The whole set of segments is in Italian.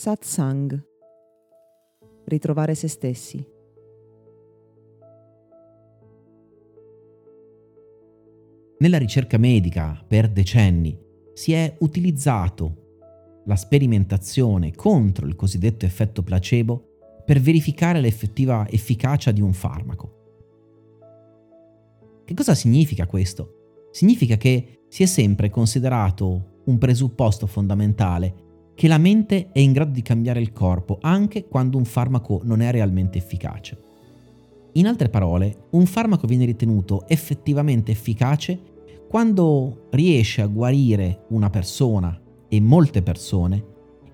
Satsang. Ritrovare se stessi. Nella ricerca medica per decenni si è utilizzato la sperimentazione contro il cosiddetto effetto placebo per verificare l'effettiva efficacia di un farmaco. Che cosa significa questo? Significa che si è sempre considerato un presupposto fondamentale che la mente è in grado di cambiare il corpo anche quando un farmaco non è realmente efficace. In altre parole, un farmaco viene ritenuto effettivamente efficace quando riesce a guarire una persona e molte persone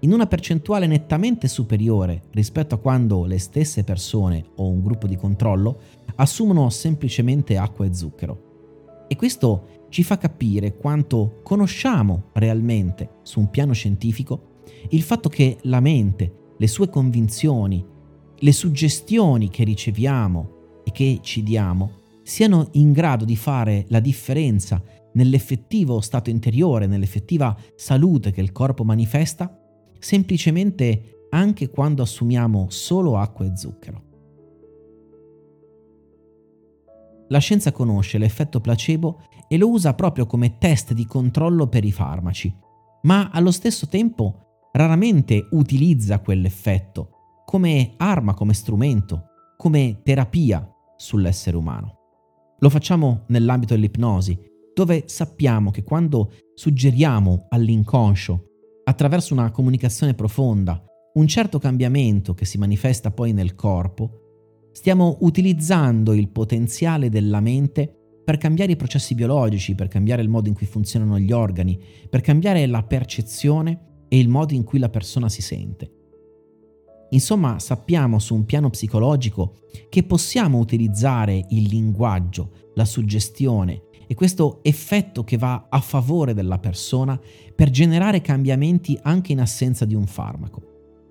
in una percentuale nettamente superiore rispetto a quando le stesse persone o un gruppo di controllo assumono semplicemente acqua e zucchero. E questo ci fa capire quanto conosciamo realmente su un piano scientifico il fatto che la mente, le sue convinzioni, le suggestioni che riceviamo e che ci diamo siano in grado di fare la differenza nell'effettivo stato interiore, nell'effettiva salute che il corpo manifesta, semplicemente anche quando assumiamo solo acqua e zucchero. La scienza conosce l'effetto placebo e lo usa proprio come test di controllo per i farmaci, ma allo stesso tempo raramente utilizza quell'effetto come arma, come strumento, come terapia sull'essere umano. Lo facciamo nell'ambito dell'ipnosi, dove sappiamo che quando suggeriamo all'inconscio, attraverso una comunicazione profonda, un certo cambiamento che si manifesta poi nel corpo, stiamo utilizzando il potenziale della mente per cambiare i processi biologici, per cambiare il modo in cui funzionano gli organi, per cambiare la percezione e il modo in cui la persona si sente. Insomma, sappiamo su un piano psicologico che possiamo utilizzare il linguaggio, la suggestione e questo effetto che va a favore della persona per generare cambiamenti anche in assenza di un farmaco.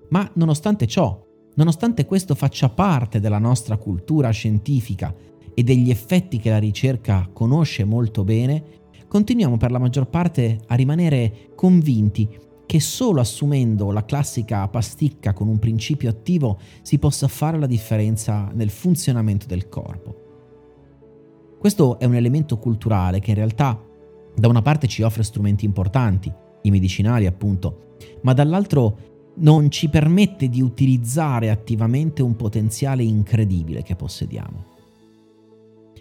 Ma nonostante ciò, nonostante questo faccia parte della nostra cultura scientifica e degli effetti che la ricerca conosce molto bene, continuiamo per la maggior parte a rimanere convinti che solo assumendo la classica pasticca con un principio attivo si possa fare la differenza nel funzionamento del corpo. Questo è un elemento culturale che in realtà da una parte ci offre strumenti importanti, i medicinali appunto, ma dall'altro non ci permette di utilizzare attivamente un potenziale incredibile che possediamo.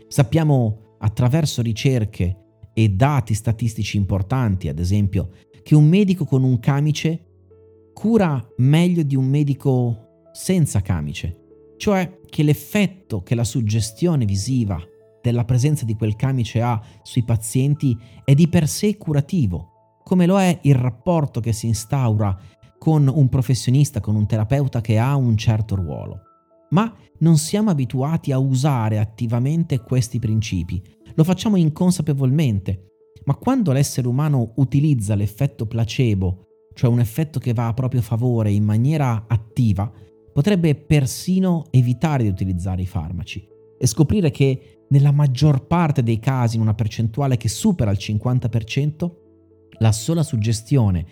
Sappiamo attraverso ricerche e dati statistici importanti, ad esempio, che un medico con un camice cura meglio di un medico senza camice, cioè che l'effetto che la suggestione visiva della presenza di quel camice ha sui pazienti è di per sé curativo, come lo è il rapporto che si instaura con un professionista, con un terapeuta che ha un certo ruolo. Ma non siamo abituati a usare attivamente questi principi, lo facciamo inconsapevolmente ma quando l'essere umano utilizza l'effetto placebo, cioè un effetto che va a proprio favore in maniera attiva, potrebbe persino evitare di utilizzare i farmaci e scoprire che nella maggior parte dei casi, in una percentuale che supera il 50%, la sola suggestione,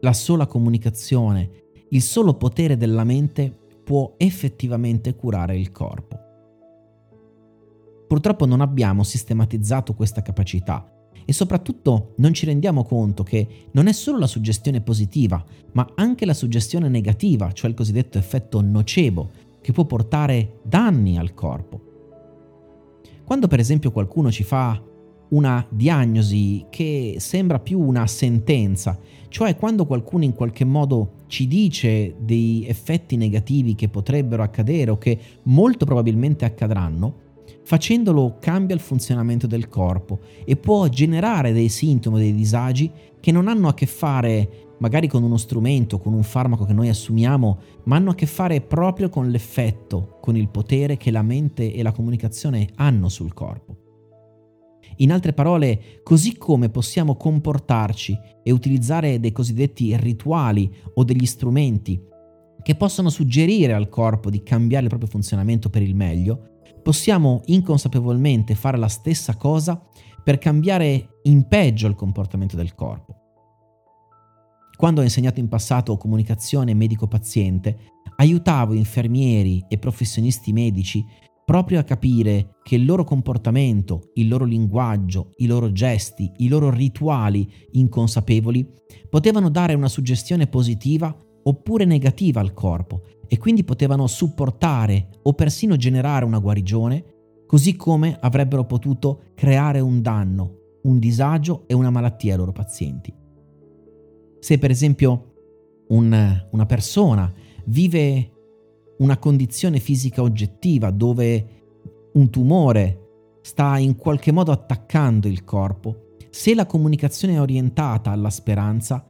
la sola comunicazione, il solo potere della mente può effettivamente curare il corpo. Purtroppo non abbiamo sistematizzato questa capacità e soprattutto non ci rendiamo conto che non è solo la suggestione positiva, ma anche la suggestione negativa, cioè il cosiddetto effetto nocebo, che può portare danni al corpo. Quando per esempio qualcuno ci fa una diagnosi che sembra più una sentenza, cioè quando qualcuno in qualche modo ci dice dei effetti negativi che potrebbero accadere o che molto probabilmente accadranno, facendolo cambia il funzionamento del corpo e può generare dei sintomi, dei disagi che non hanno a che fare magari con uno strumento, con un farmaco che noi assumiamo, ma hanno a che fare proprio con l'effetto, con il potere che la mente e la comunicazione hanno sul corpo. In altre parole, così come possiamo comportarci e utilizzare dei cosiddetti rituali o degli strumenti che possono suggerire al corpo di cambiare il proprio funzionamento per il meglio, possiamo inconsapevolmente fare la stessa cosa per cambiare in peggio il comportamento del corpo. Quando ho insegnato in passato comunicazione medico-paziente, aiutavo infermieri e professionisti medici proprio a capire che il loro comportamento, il loro linguaggio, i loro gesti, i loro rituali inconsapevoli potevano dare una suggestione positiva oppure negativa al corpo e quindi potevano supportare o persino generare una guarigione, così come avrebbero potuto creare un danno, un disagio e una malattia ai loro pazienti. Se per esempio un, una persona vive una condizione fisica oggettiva dove un tumore sta in qualche modo attaccando il corpo, se la comunicazione è orientata alla speranza,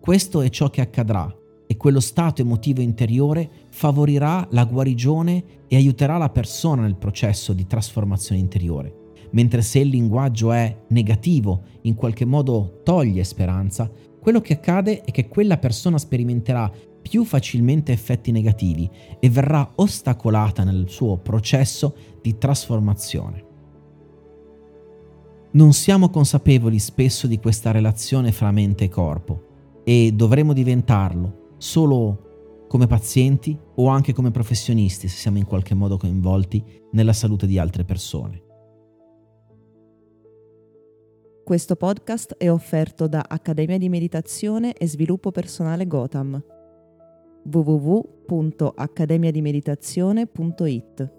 questo è ciò che accadrà e quello stato emotivo interiore favorirà la guarigione e aiuterà la persona nel processo di trasformazione interiore. Mentre se il linguaggio è negativo, in qualche modo toglie speranza, quello che accade è che quella persona sperimenterà più facilmente effetti negativi e verrà ostacolata nel suo processo di trasformazione. Non siamo consapevoli spesso di questa relazione fra mente e corpo e dovremo diventarlo solo come pazienti o anche come professionisti se siamo in qualche modo coinvolti nella salute di altre persone. Questo podcast è offerto da Accademia di Meditazione e Sviluppo Personale Gotham www.accademiadimeditazione.it